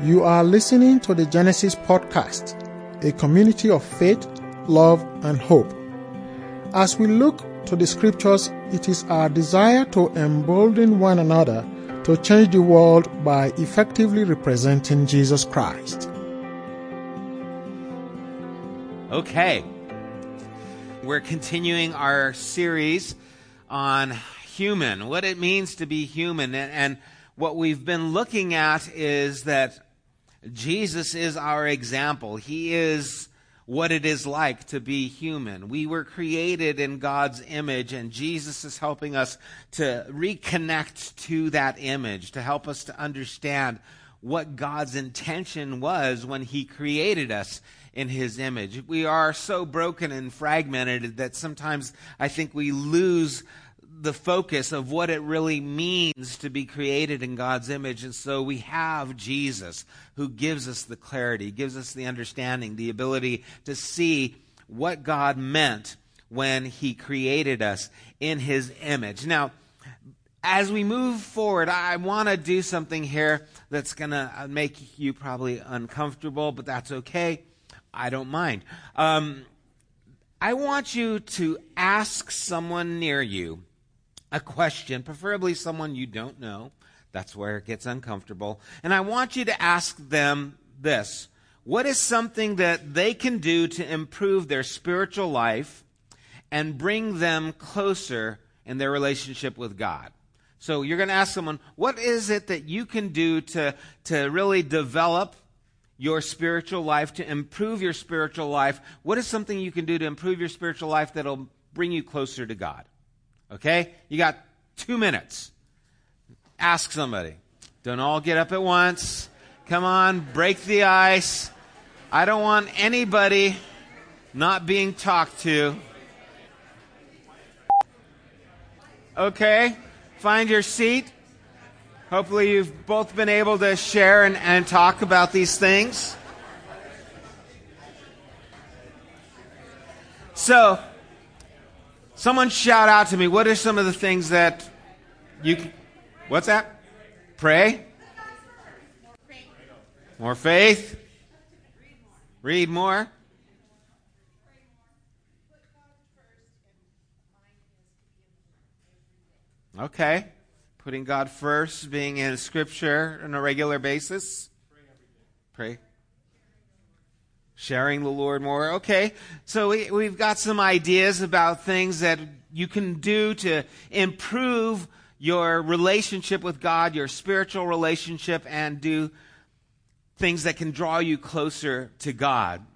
You are listening to the Genesis Podcast, a community of faith, love, and hope. As we look to the scriptures, it is our desire to embolden one another to change the world by effectively representing Jesus Christ. Okay. We're continuing our series on human, what it means to be human. And what we've been looking at is that Jesus is our example. He is what it is like to be human. We were created in God's image, and Jesus is helping us to reconnect to that image, to help us to understand what God's intention was when He created us in His image. We are so broken and fragmented that sometimes I think we lose the focus of what it really means to be created in God's image. And so we have Jesus who gives us the clarity, gives us the understanding, the ability to see what God meant when he created us in his image. Now, as we move forward, I want to do something here that's going to make you probably uncomfortable, but that's okay. I don't mind. Um, I want you to ask someone near you a question, preferably someone you don't know. That's where it gets uncomfortable. And I want you to ask them this What is something that they can do to improve their spiritual life and bring them closer in their relationship with God? So you're going to ask someone, What is it that you can do to, to really develop your spiritual life, to improve your spiritual life? What is something you can do to improve your spiritual life that'll bring you closer to God? Okay? You got two minutes. Ask somebody. Don't all get up at once. Come on, break the ice. I don't want anybody not being talked to. Okay? Find your seat. Hopefully, you've both been able to share and, and talk about these things. So, Someone shout out to me. What are some of the things that you? Can, What's that? Pray. More faith. Read more. Okay. Putting God first, being in Scripture on a regular basis. Pray sharing the Lord more. Okay, so we, we've got some ideas about things that you can do to improve your relationship with God, your spiritual relationship, and do things that can draw you closer to God.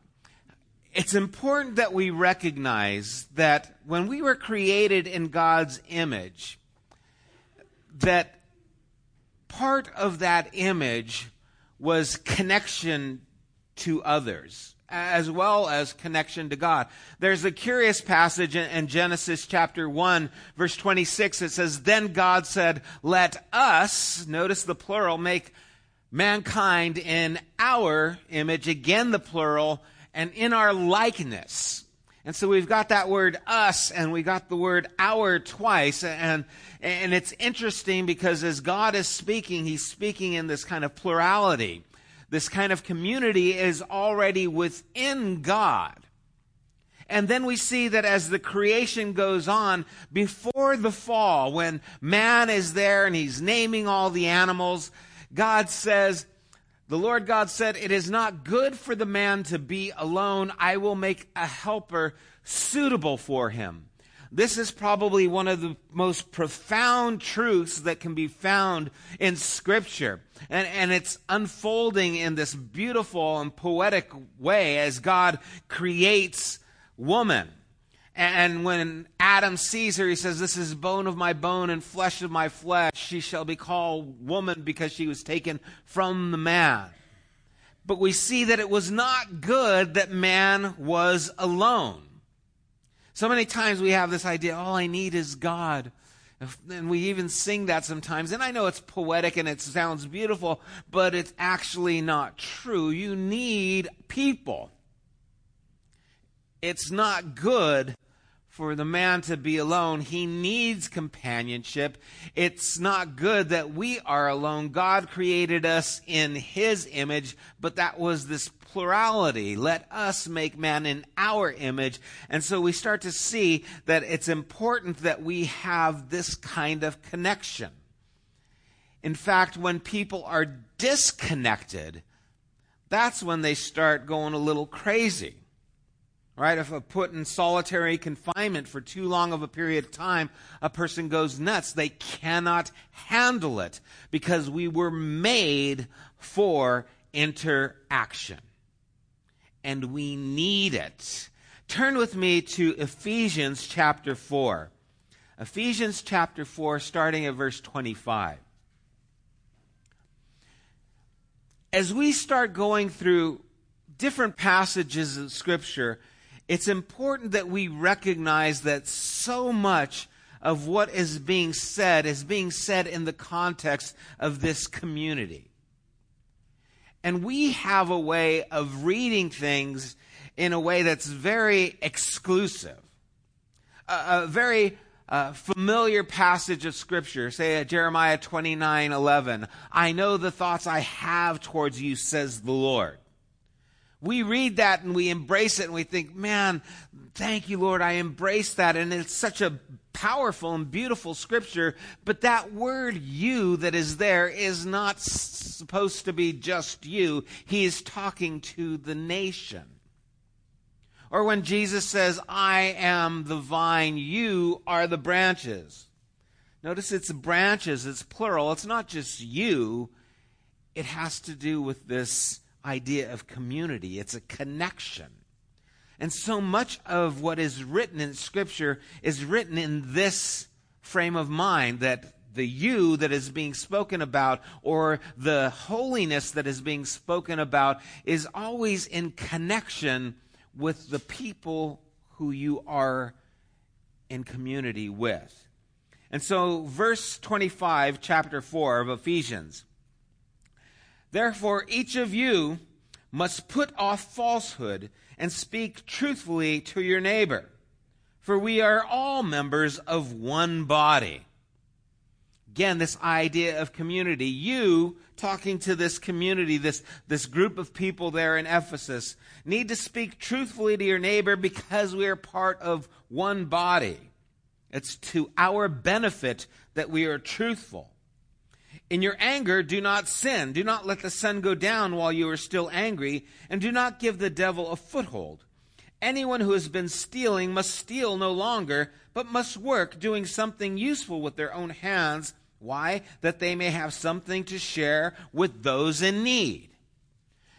It's important that we recognize that when we were created in God's image, that part of that image was connection to others as well as connection to God. There's a curious passage in Genesis chapter 1, verse 26. It says, Then God said, Let us, notice the plural, make mankind in our image, again the plural, and in our likeness. And so we've got that word us and we got the word our twice. And, and it's interesting because as God is speaking, he's speaking in this kind of plurality this kind of community is already within God. And then we see that as the creation goes on, before the fall, when man is there and he's naming all the animals, God says, the Lord God said, It is not good for the man to be alone. I will make a helper suitable for him. This is probably one of the most profound truths that can be found in Scripture. And, and it's unfolding in this beautiful and poetic way as God creates woman. And when Adam sees her, he says, This is bone of my bone and flesh of my flesh. She shall be called woman because she was taken from the man. But we see that it was not good that man was alone. So many times we have this idea, all I need is God. And we even sing that sometimes. And I know it's poetic and it sounds beautiful, but it's actually not true. You need people. It's not good for the man to be alone. He needs companionship. It's not good that we are alone. God created us in his image, but that was this plurality. Let us make man in our image. And so we start to see that it's important that we have this kind of connection. In fact, when people are disconnected, that's when they start going a little crazy right? If put in solitary confinement for too long of a period of time, a person goes nuts. They cannot handle it because we were made for interaction. And we need it. Turn with me to Ephesians chapter 4. Ephesians chapter 4, starting at verse 25. As we start going through different passages of Scripture, it's important that we recognize that so much of what is being said is being said in the context of this community. And we have a way of reading things in a way that's very exclusive. A, a very uh, familiar passage of Scripture, say Jeremiah 29 11. I know the thoughts I have towards you, says the Lord. We read that and we embrace it and we think, man, thank you, Lord, I embrace that. And it's such a powerful and beautiful scripture. But that word you that is there is not supposed to be just you. He is talking to the nation. Or when Jesus says, I am the vine, you are the branches. Notice it's branches, it's plural. It's not just you. It has to do with this idea of community, it's a connection. And so much of what is written in Scripture is written in this frame of mind that the you that is being spoken about or the holiness that is being spoken about is always in connection with the people who you are in community with. And so, verse 25, chapter 4 of Ephesians Therefore, each of you must put off falsehood and speak truthfully to your neighbor, for we are all members of one body. Again, this idea of community. You talking to this community, this, this group of people there in Ephesus, need to speak truthfully to your neighbor because we are part of one body. It's to our benefit that we are truthful. In your anger, do not sin. Do not let the sun go down while you are still angry, and do not give the devil a foothold. Anyone who has been stealing must steal no longer, but must work, doing something useful with their own hands. Why? That they may have something to share with those in need.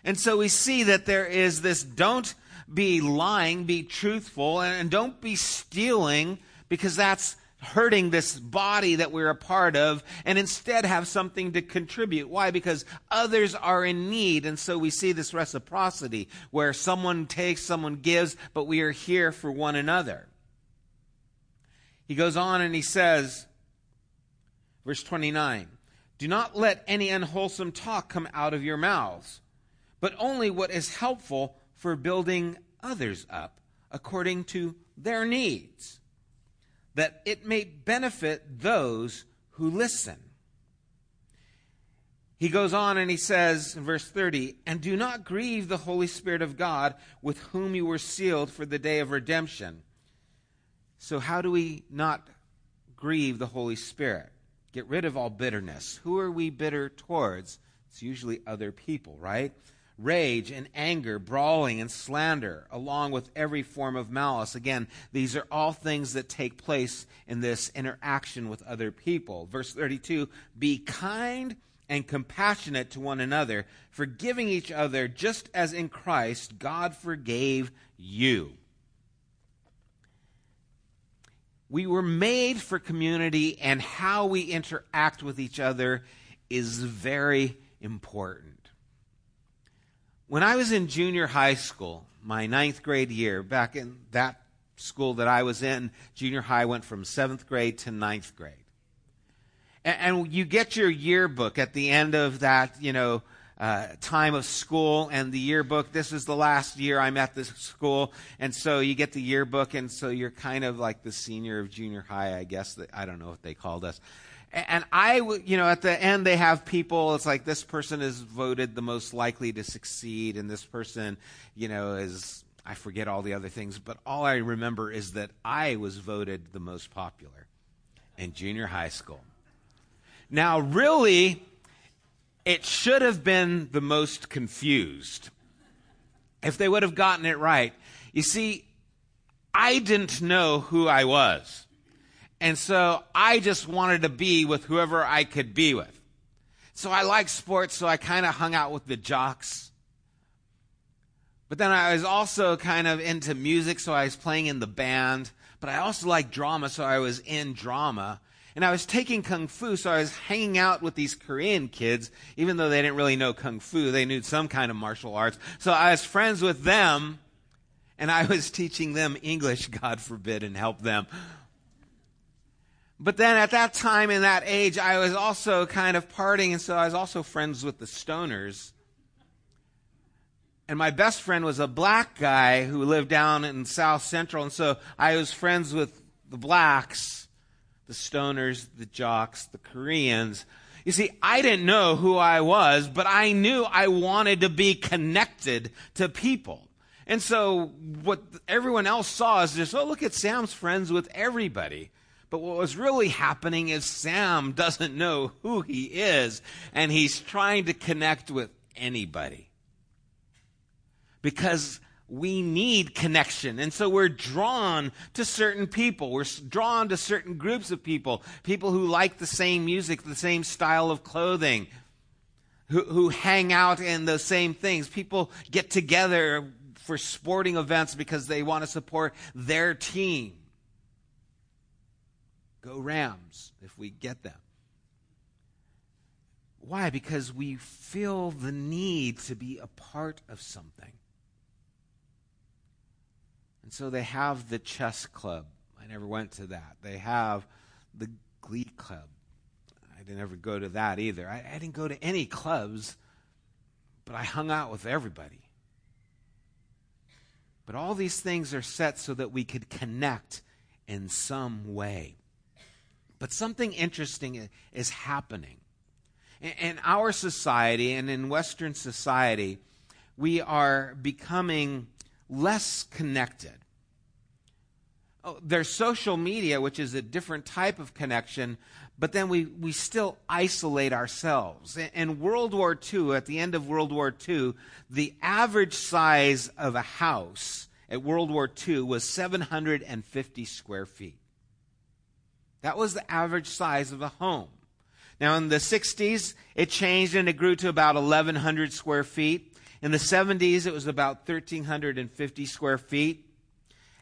And so we see that there is this don't be lying, be truthful, and don't be stealing, because that's hurting this body that we're a part of and instead have something to contribute. Why? Because others are in need. And so we see this reciprocity where someone takes, someone gives, but we are here for one another. He goes on and he says, verse 29, do not let any unwholesome talk come out of your mouths, but only what is helpful for building others up according to their needs that it may benefit those who listen. He goes on and he says in verse 30, And do not grieve the Holy Spirit of God, with whom you were sealed for the day of redemption. So, how do we not grieve the Holy Spirit? Get rid of all bitterness. Who are we bitter towards? It's usually other people, right? Rage and anger, brawling and slander, along with every form of malice. Again, these are all things that take place in this interaction with other people. Verse 32 Be kind and compassionate to one another, forgiving each other, just as in Christ God forgave you. We were made for community, and how we interact with each other is very important. When I was in junior high school, my ninth grade year, back in that school that I was in, junior high went from seventh grade to ninth grade. And, and you get your yearbook at the end of that, you know, uh, time of school and the yearbook. This is the last year I'm at this school, and so you get the yearbook, and so you're kind of like the senior of junior high, I guess. I don't know what they called us. And I, you know, at the end they have people. It's like this person is voted the most likely to succeed, and this person, you know, is I forget all the other things, but all I remember is that I was voted the most popular in junior high school. Now, really, it should have been the most confused if they would have gotten it right. You see, I didn't know who I was. And so I just wanted to be with whoever I could be with. So I like sports, so I kind of hung out with the jocks. But then I was also kind of into music, so I was playing in the band. But I also liked drama, so I was in drama and I was taking kung fu, so I was hanging out with these Korean kids, even though they didn't really know kung fu, they knew some kind of martial arts. So I was friends with them, and I was teaching them English, God forbid, and help them. But then at that time in that age, I was also kind of partying, and so I was also friends with the stoners. And my best friend was a black guy who lived down in South Central, and so I was friends with the blacks the stoners, the jocks, the Koreans. You see, I didn't know who I was, but I knew I wanted to be connected to people. And so what everyone else saw is just, oh, look at Sam's friends with everybody. But what was really happening is Sam doesn't know who he is, and he's trying to connect with anybody. Because we need connection. And so we're drawn to certain people. We're drawn to certain groups of people. People who like the same music, the same style of clothing, who, who hang out in the same things. People get together for sporting events because they want to support their team. Go Rams if we get them. Why? Because we feel the need to be a part of something. And so they have the chess club. I never went to that. They have the glee club. I didn't ever go to that either. I, I didn't go to any clubs, but I hung out with everybody. But all these things are set so that we could connect in some way. But something interesting is happening. In our society and in Western society, we are becoming less connected. Oh, there's social media, which is a different type of connection, but then we, we still isolate ourselves. In World War II, at the end of World War II, the average size of a house at World War II was 750 square feet. That was the average size of a home. Now, in the 60s, it changed and it grew to about 1,100 square feet. In the 70s, it was about 1,350 square feet.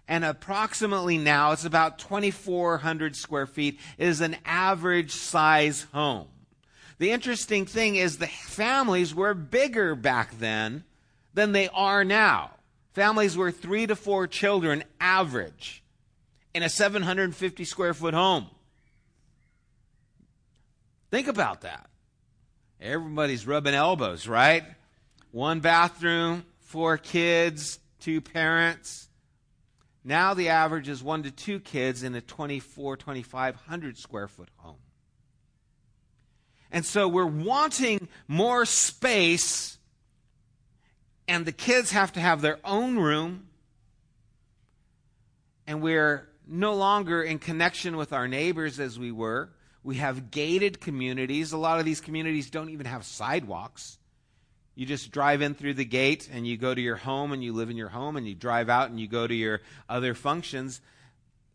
And approximately now, it's about 2,400 square feet, it is an average size home. The interesting thing is the families were bigger back then than they are now. Families were three to four children average in a 750 square foot home. Think about that. Everybody's rubbing elbows, right? One bathroom, four kids, two parents. Now the average is one to two kids in a 24, 2500 square foot home. And so we're wanting more space, and the kids have to have their own room, and we're no longer in connection with our neighbors as we were. We have gated communities. A lot of these communities don't even have sidewalks. You just drive in through the gate and you go to your home and you live in your home and you drive out and you go to your other functions.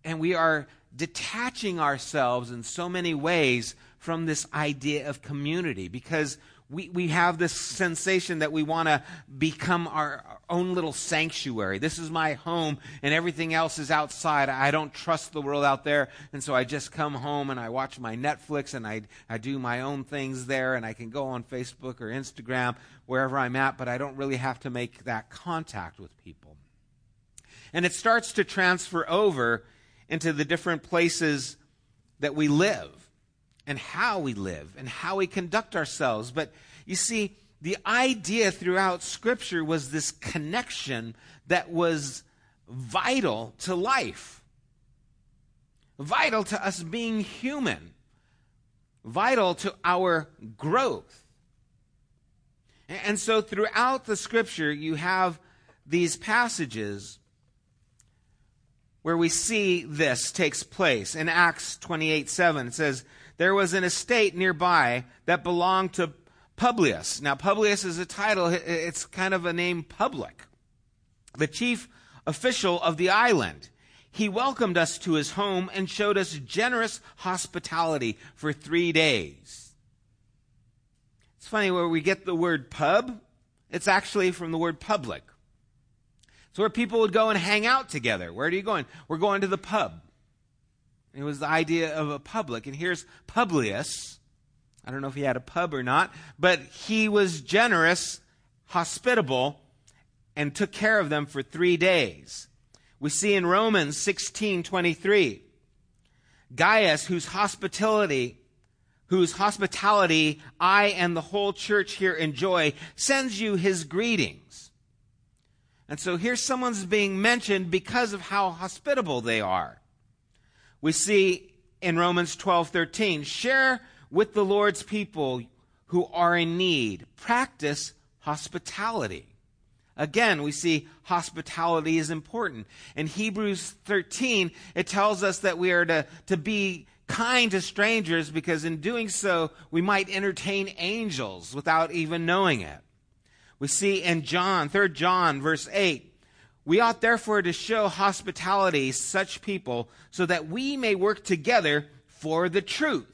And we are detaching ourselves in so many ways from this idea of community because we, we have this sensation that we want to become our, own little sanctuary. This is my home, and everything else is outside. I don't trust the world out there, and so I just come home and I watch my Netflix and I, I do my own things there, and I can go on Facebook or Instagram, wherever I'm at, but I don't really have to make that contact with people. And it starts to transfer over into the different places that we live and how we live and how we conduct ourselves. But you see, the idea throughout Scripture was this connection that was vital to life, vital to us being human, vital to our growth. And so throughout the Scripture, you have these passages where we see this takes place. In Acts 28 7, it says, There was an estate nearby that belonged to Publius. Now, Publius is a title, it's kind of a name public. The chief official of the island. He welcomed us to his home and showed us generous hospitality for three days. It's funny where we get the word pub, it's actually from the word public. It's where people would go and hang out together. Where are you going? We're going to the pub. It was the idea of a public. And here's Publius. I don't know if he had a pub or not, but he was generous, hospitable, and took care of them for three days. We see in Romans 16 23, Gaius, whose hospitality, whose hospitality I and the whole church here enjoy, sends you his greetings. And so here someone's being mentioned because of how hospitable they are. We see in Romans 12:13, share with the Lord's people who are in need. Practice hospitality. Again, we see hospitality is important. In Hebrews 13, it tells us that we are to, to be kind to strangers because in doing so, we might entertain angels without even knowing it. We see in John, 3 John, verse 8, we ought therefore to show hospitality such people so that we may work together for the truth.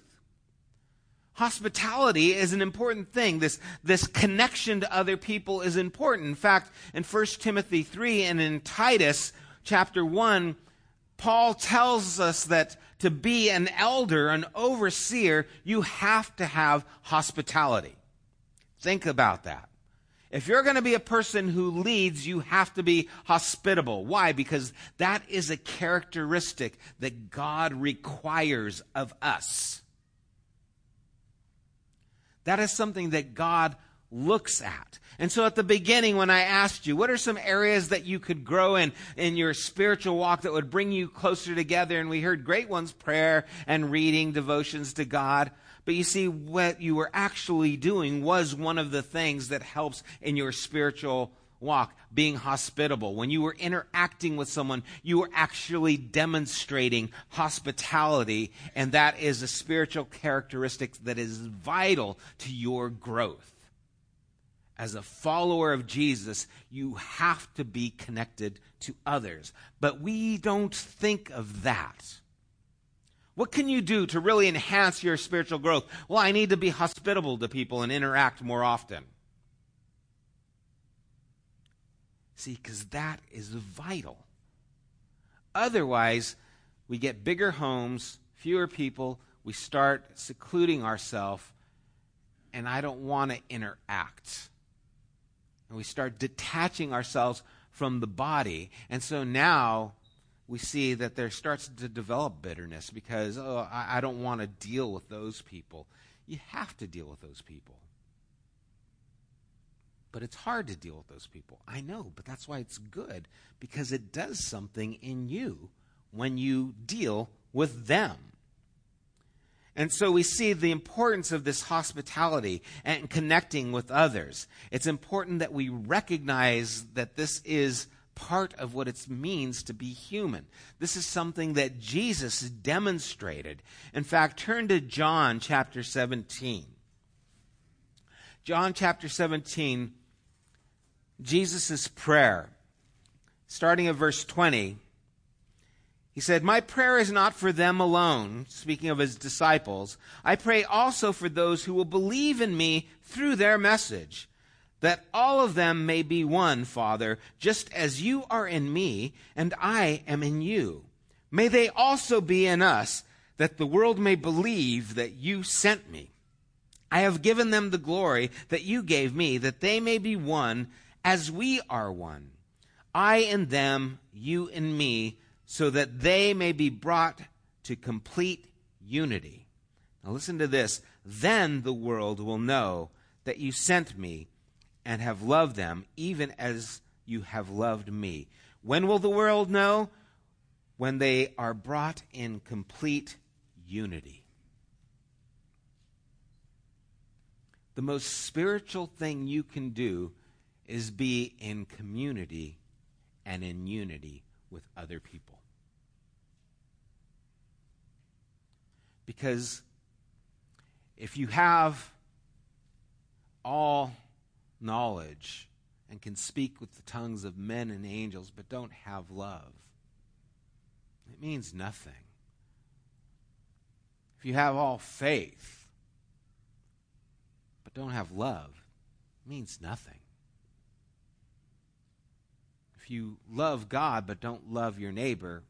Hospitality is an important thing. This, this connection to other people is important. In fact, in 1 Timothy 3 and in Titus chapter 1, Paul tells us that to be an elder, an overseer, you have to have hospitality. Think about that. If you're going to be a person who leads, you have to be hospitable. Why? Because that is a characteristic that God requires of us. That is something that God looks at. And so at the beginning, when I asked you, what are some areas that you could grow in, in your spiritual walk that would bring you closer together? And we heard great ones, prayer and reading, devotions to God. But you see, what you were actually doing was one of the things that helps in your spiritual walk, being hospitable. When you were interacting with someone, you were actually demonstrating hospitality, and that is a spiritual characteristic that is vital to your growth. As a follower of Jesus, you have to be connected to others. But we don't think of that. What can you do to really enhance your spiritual growth? Well, I need to be hospitable to people and interact more often. See, because that is vital. Otherwise, we get bigger homes, fewer people, we start secluding ourselves, and I don't want to interact. And we start detaching ourselves from the body. And so now we see that there starts to develop bitterness because, oh, I, I don't want to deal with those people. You have to deal with those people. But it's hard to deal with those people. I know, but that's why it's good because it does something in you when you deal with them. And so we see the importance of this hospitality and connecting with others. It's important that we recognize that this is part of what it means to be human. This is something that Jesus demonstrated. In fact, turn to John chapter 17. John chapter 17 Jesus' prayer, starting at verse 20. He said, My prayer is not for them alone, speaking of his disciples. I pray also for those who will believe in me through their message, that all of them may be one, Father, just as you are in me and I am in you. May they also be in us, that the world may believe that you sent me. I have given them the glory that you gave me, that they may be one as we are one. I and them, you and me, so that they may be brought to complete unity. Now listen to this. Then the world will know that you sent me and have loved them, even as you have loved me. When will the world know? When they are brought in complete unity. The most spiritual thing you can do is be in community and in unity with other people. Because if you have all knowledge and can speak with the tongues of men and angels but don't have love, it means nothing. If you have all faith but don't have love, it means nothing. If you love God but don't love your neighbor,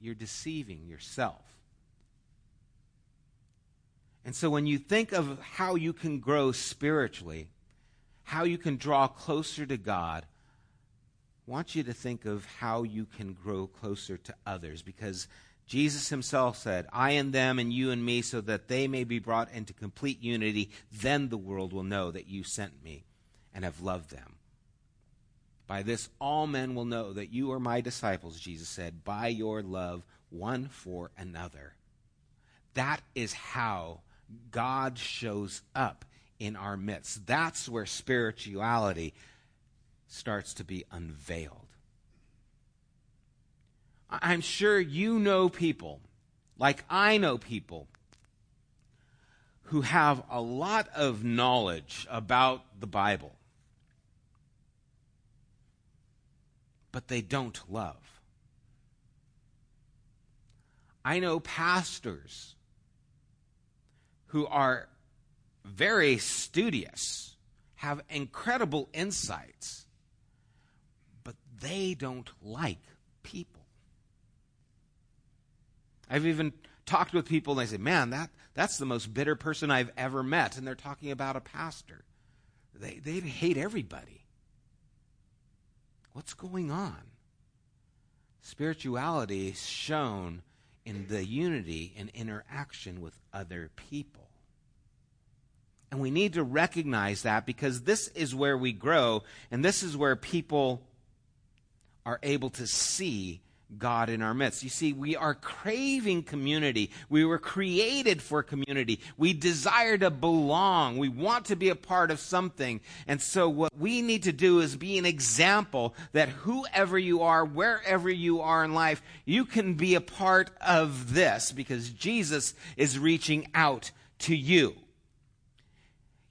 you're deceiving yourself. And so when you think of how you can grow spiritually, how you can draw closer to God, I want you to think of how you can grow closer to others because Jesus himself said, I and them and you and me, so that they may be brought into complete unity. Then the world will know that you sent me and have loved them. By this, all men will know that you are my disciples, Jesus said, by your love one for another. That is how God shows up in our midst. That's where spirituality starts to be unveiled. I'm sure you know people, like I know people, who have a lot of knowledge about the Bible, but they don't love. I know pastors who are very studious, have incredible insights, but they don't like people. I've even talked with people and they say, Man, that, that's the most bitter person I've ever met. And they're talking about a pastor. They, they hate everybody. What's going on? Spirituality is shown in the unity and interaction with other people. And we need to recognize that because this is where we grow and this is where people are able to see God in our midst. You see, we are craving community. We were created for community. We desire to belong. We want to be a part of something. And so what we need to do is be an example that whoever you are, wherever you are in life, you can be a part of this because Jesus is reaching out to you.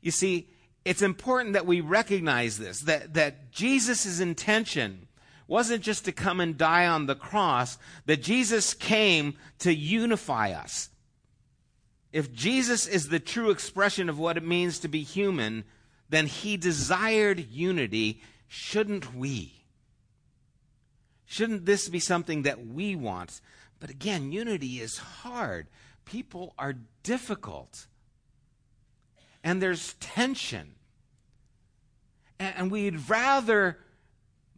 You see, it's important that we recognize this, that, that Jesus' intention wasn't just to come and die on the cross, that Jesus came to unify us. If Jesus is the true expression of what it means to be human, then he desired unity, shouldn't we? Shouldn't this be something that we want? But again, unity is hard. People are difficult and there's tension. And we'd rather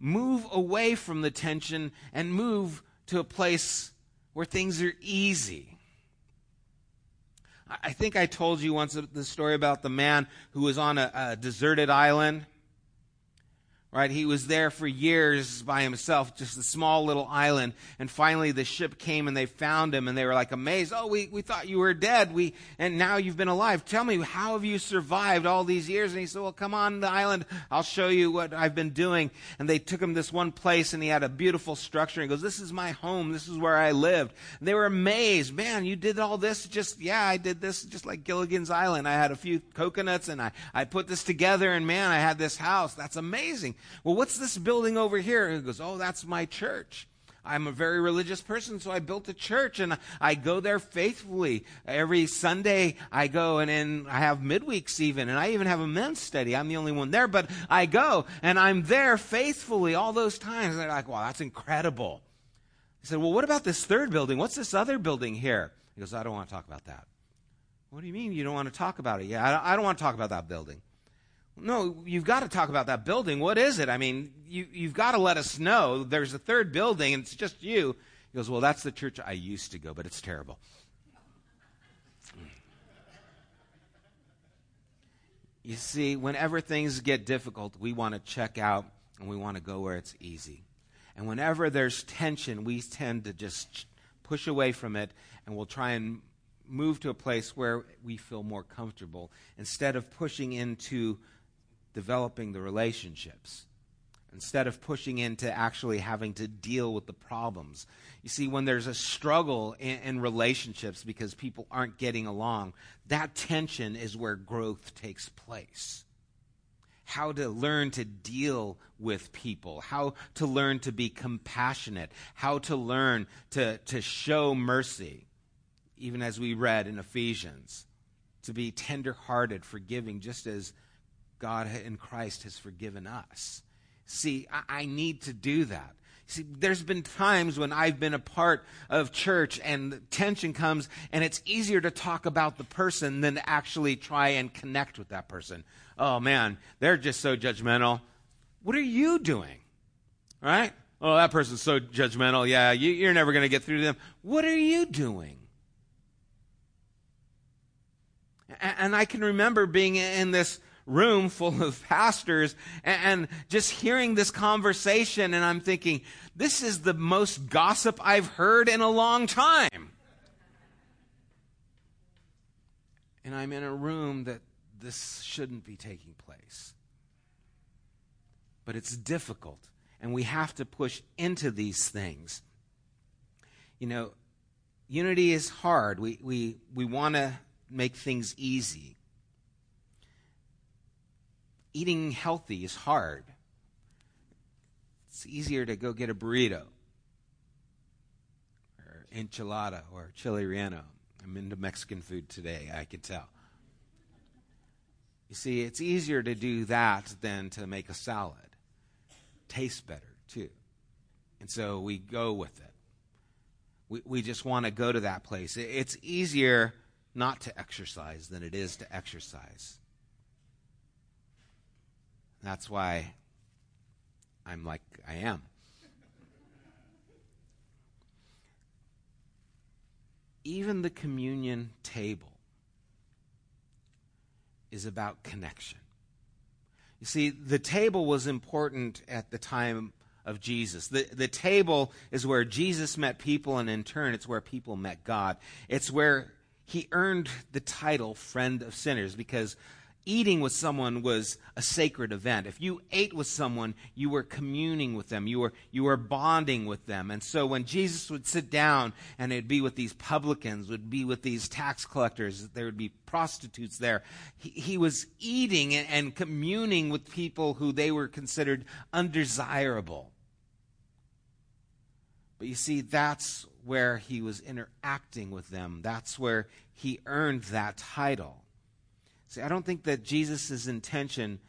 move away from the tension and move to a place where things are easy. I think I told you once the story about the man who was on a, a deserted island right? He was there for years by himself, just a small little island. And finally the ship came and they found him and they were like amazed. Oh, we, we thought you were dead. We, and now you've been alive. Tell me, how have you survived all these years? And he said, well, come on the island. I'll show you what I've been doing. And they took him this one place and he had a beautiful structure. He goes, this is my home. This is where I lived. And they were amazed. Man, you did all this just, yeah, I did this just like Gilligan's Island. I had a few coconuts and I, I put this together and man, I had this house. That's amazing. Well, what's this building over here? And he goes, Oh, that's my church. I'm a very religious person, so I built a church and I go there faithfully. Every Sunday I go and then I have midweeks even, and I even have a men's study. I'm the only one there, but I go and I'm there faithfully all those times. And they're like, wow, that's incredible. He said, well, what about this third building? What's this other building here? He goes, I don't want to talk about that. What do you mean you don't want to talk about it? Yeah, I don't want to talk about that building. No, you've got to talk about that building. What is it? I mean, you, you've got to let us know. There's a third building, and it's just you. He goes, Well, that's the church I used to go, but it's terrible. You see, whenever things get difficult, we want to check out and we want to go where it's easy. And whenever there's tension, we tend to just push away from it and we'll try and move to a place where we feel more comfortable instead of pushing into developing the relationships instead of pushing into actually having to deal with the problems. You see, when there's a struggle in, in, relationships because people aren't getting along, that tension is where growth takes place. How to learn to deal with people, how to learn to be compassionate, how to learn to, to show mercy, even as we read in Ephesians, to be tenderhearted, forgiving, just as God in Christ has forgiven us See, I, I need to do that. See, there's been times when I've been a part of church and tension comes and it's easier to talk about the person than to actually try and connect with that person. Oh man, they're just so judgmental. What are you doing? Right? Oh, that person's so judgmental. Yeah, you, are never going to get through to them. What are you doing? And I can remember being in this room full of pastors and, just hearing this conversation, and I'm thinking, this is the most gossip I've heard in a long time. And I'm in a room that this shouldn't be taking place. But it's difficult, and we have to push into these things. You know, unity is hard. We, we, we want to make things easy eating healthy is hard. It's easier to go get a burrito or enchilada or chili relleno. I'm into Mexican food today, I can tell. You see, it's easier to do that than to make a salad. Tastes better, too. And so we go with it. We, we just want to go to that place. It's easier not to exercise than it is to exercise. That's why I'm like I am. Even the communion table is about connection. You see, the table was important at the time of Jesus. The, the table is where Jesus met people, and in turn, it's where people met God. It's where he earned the title friend of sinners because eating with someone was a sacred event. If you ate with someone, you were communing with them. You were, you were bonding with them. And so when Jesus would sit down and it'd be with these publicans, would be with these tax collectors, there would be prostitutes there, he, he was eating and, and communing with people who they were considered undesirable. But you see, that's where he was interacting with them. That's where he earned that title. See, I don't think that Jesus' intention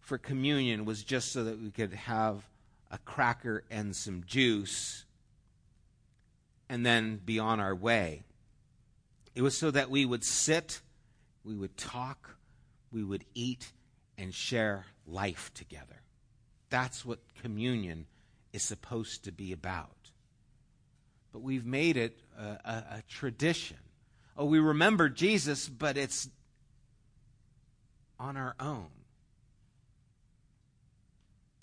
for communion was just so that we could have a cracker and some juice and then be on our way. It was so that we would sit, we would talk, we would eat, and share life together. That's what communion is supposed to be about. But we've made it a, a, a tradition. Oh, we remember Jesus, but it's on our own.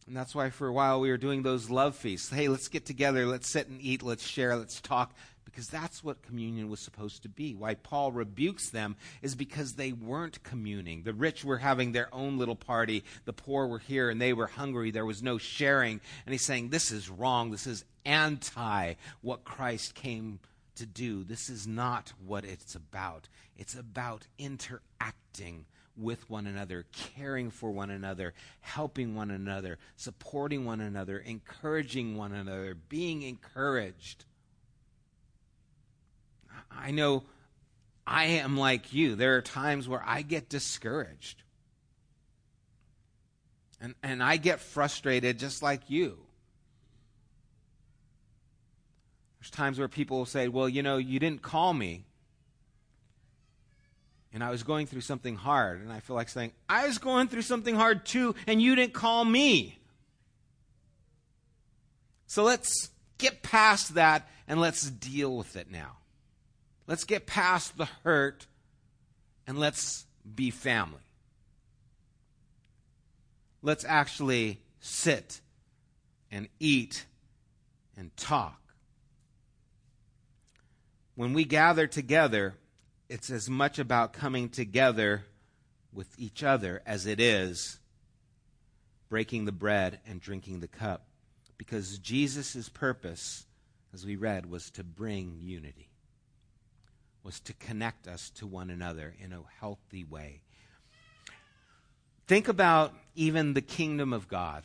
And that's why for a while we were doing those love feasts. Hey, let's get together, let's sit and eat, let's share, let's talk, because that's what communion was supposed to be. Why Paul rebukes them is because they weren't communing. The rich were having their own little party, the poor were here and they were hungry. There was no sharing. And he's saying, This is wrong. This is anti what Christ came to do. This is not what it's about. It's about interacting with one another, caring for one another, helping one another, supporting one another, encouraging one another, being encouraged. I know I am like you. There are times where I get discouraged. And, and I get frustrated just like you. There's times where people will say, Well, you know, you didn't call me and I was going through something hard. And I feel like saying, I was going through something hard too, and you didn't call me. So let's get past that and let's deal with it now. Let's get past the hurt and let's be family. let's actually sit and eat and talk. When we gather together, it's as much about coming together with each other as it is breaking the bread and drinking the cup. Because Jesus' purpose, as we read, was to bring unity, was to connect us to one another in a healthy way. Think about even the kingdom of God.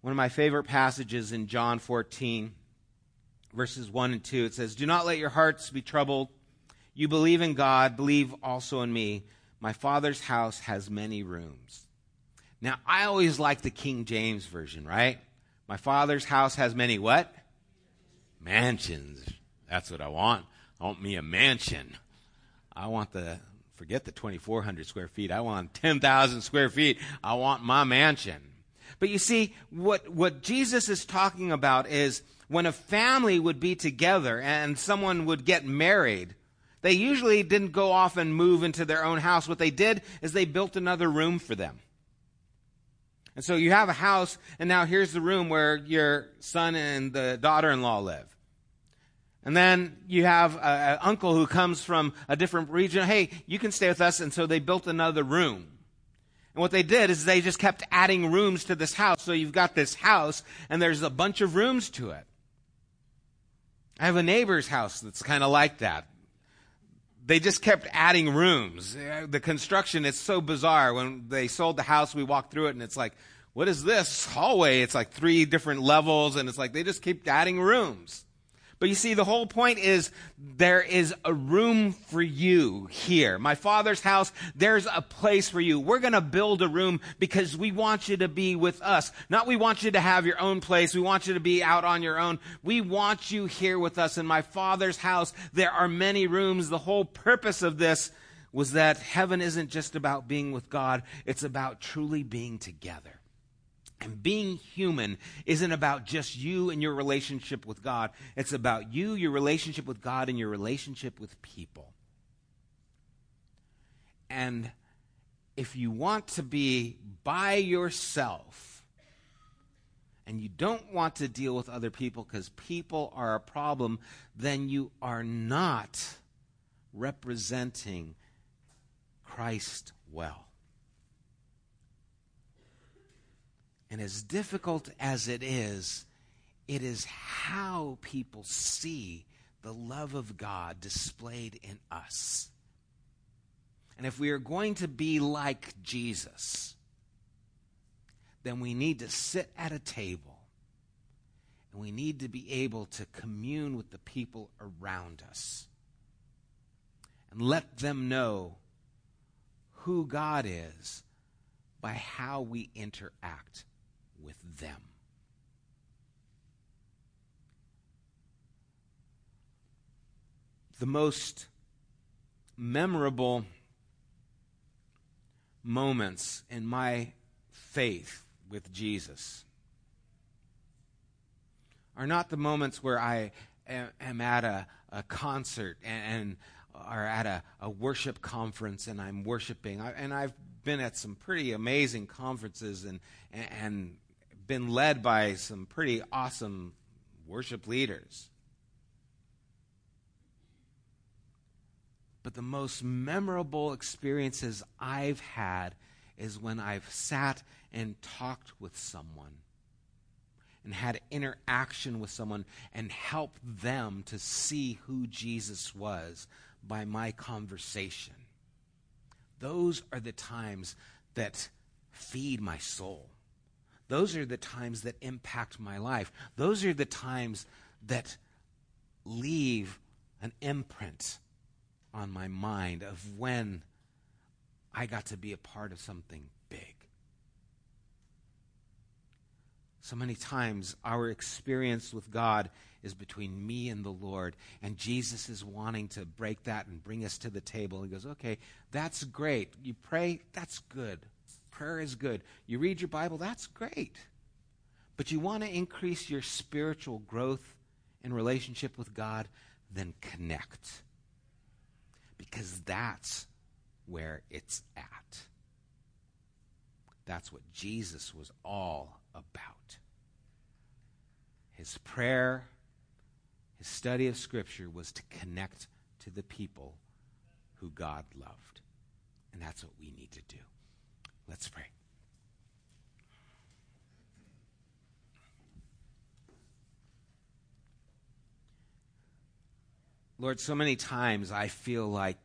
One of my favorite passages in John 14, verses 1 and 2, it says, Do not let your hearts be troubled. You believe in God, believe also in me. My Father's house has many rooms. Now, I always like the King James Version, right? My Father's house has many what? Mansions. That's what I want. I want me a mansion. I want the, forget the 2,400 square feet. I want 10,000 square feet. I want my mansion. But you see, what, what Jesus is talking about is when a family would be together and someone would get married, they usually didn't go off and move into their own house. What they did is they built another room for them. And so you have a house, and now here's the room where your son and the daughter in law live. And then you have an uncle who comes from a different region. Hey, you can stay with us. And so they built another room. And what they did is they just kept adding rooms to this house. So you've got this house, and there's a bunch of rooms to it. I have a neighbor's house that's kind of like that they just kept adding rooms. Uh, the construction is so bizarre. When they sold the house, we walked through it and it's like, what is this hallway? It's like three different levels and it's like they just keep adding rooms. But you see, the whole point is there is a room for you here. My father's house, there's a place for you. We're going to build a room because we want you to be with us. Not we want you to have your own place. We want you to be out on your own. We want you here with us. In my father's house, there are many rooms. The whole purpose of this was that heaven isn't just about being with God. It's about truly being together. And being human isn't about just you and your relationship with God. It's about you, your relationship with God, and your relationship with people. And if you want to be by yourself and you don't want to deal with other people because people are a problem, then you are not representing Christ well. And as difficult as it is, it is how people see the love of God displayed in us. And if we are going to be like Jesus, then we need to sit at a table and we need to be able to commune with the people around us and let them know who God is by how we interact with them. The most memorable moments in my faith with Jesus are not the moments where I am at a, a concert and, and or at a, a, worship conference and I'm worshiping. I, and I've been at some pretty amazing conferences and, and been led by some pretty awesome worship leaders. But the most memorable experiences I've had is when I've sat and talked with someone and had interaction with someone and helped them to see who Jesus was by my conversation. Those are the times that feed my soul. Those are the times that impact my life. Those are the times that leave an imprint on my mind of when I got to be a part of something big. So many times, our experience with God is between me and the Lord, and Jesus is wanting to break that and bring us to the table. He goes, Okay, that's great. You pray, that's good. Prayer is good. You read your Bible, that's great. But you want to increase your spiritual growth in relationship with God, then connect. Because that's where it's at. That's what Jesus was all about. His prayer, his study of Scripture was to connect to the people who God loved. And that's what we need to do. Let's pray. Lord, so many times I feel like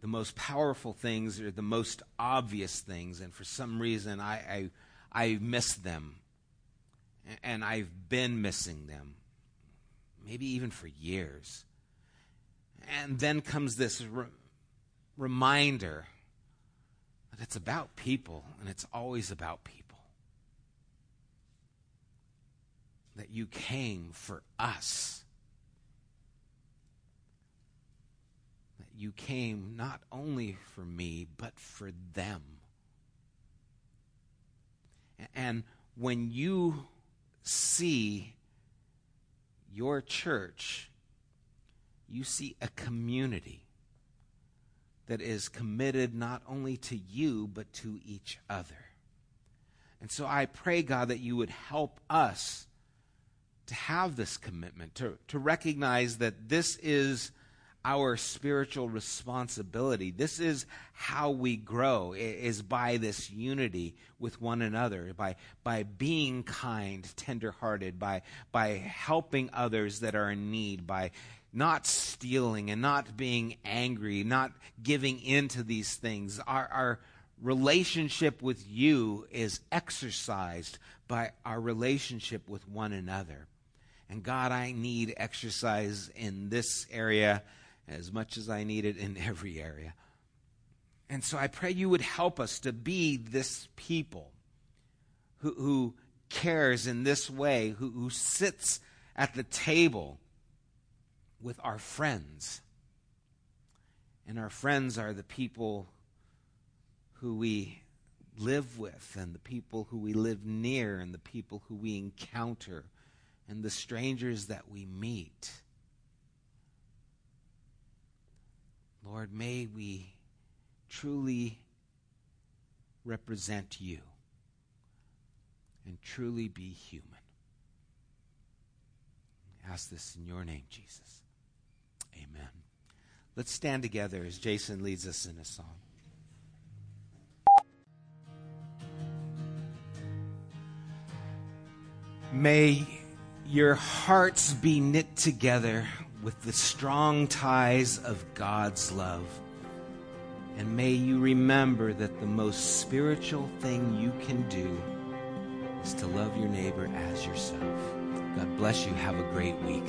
the most powerful things are the most obvious things, and for some reason I, I, I miss them. And I've been missing them, maybe even for years. And then comes this re- reminder that it's about people, and it's always about people. That you came for us That you came not only for me, but for them. And when you see your church, you see a community that is committed not only to you, but to each other. And so I pray, God, that you would help us to have this commitment, to, to recognize that this is our spiritual responsibility. This is how we grow is by this unity with one another, by by being kind, tenderhearted, by by helping others that are in need, by not stealing and not being angry, not giving in to these things. Our our relationship with you is exercised by our relationship with one another. And God, I need exercise in this area as much as I need it in every area. And so I pray you would help us to be this people who, who cares in this way, who, who sits at the table with our friends. And our friends are the people who we live with, and the people who we live near, and the people who we encounter, and the strangers that we meet. Lord, may we truly represent you and truly be human. I ask this in your name, Jesus. Amen. Let's stand together as Jason leads us in a song. May your hearts be knit together with the strong ties of God's love. And may you remember that the most spiritual thing you can do is to love your neighbor as yourself. God bless you. Have a great week.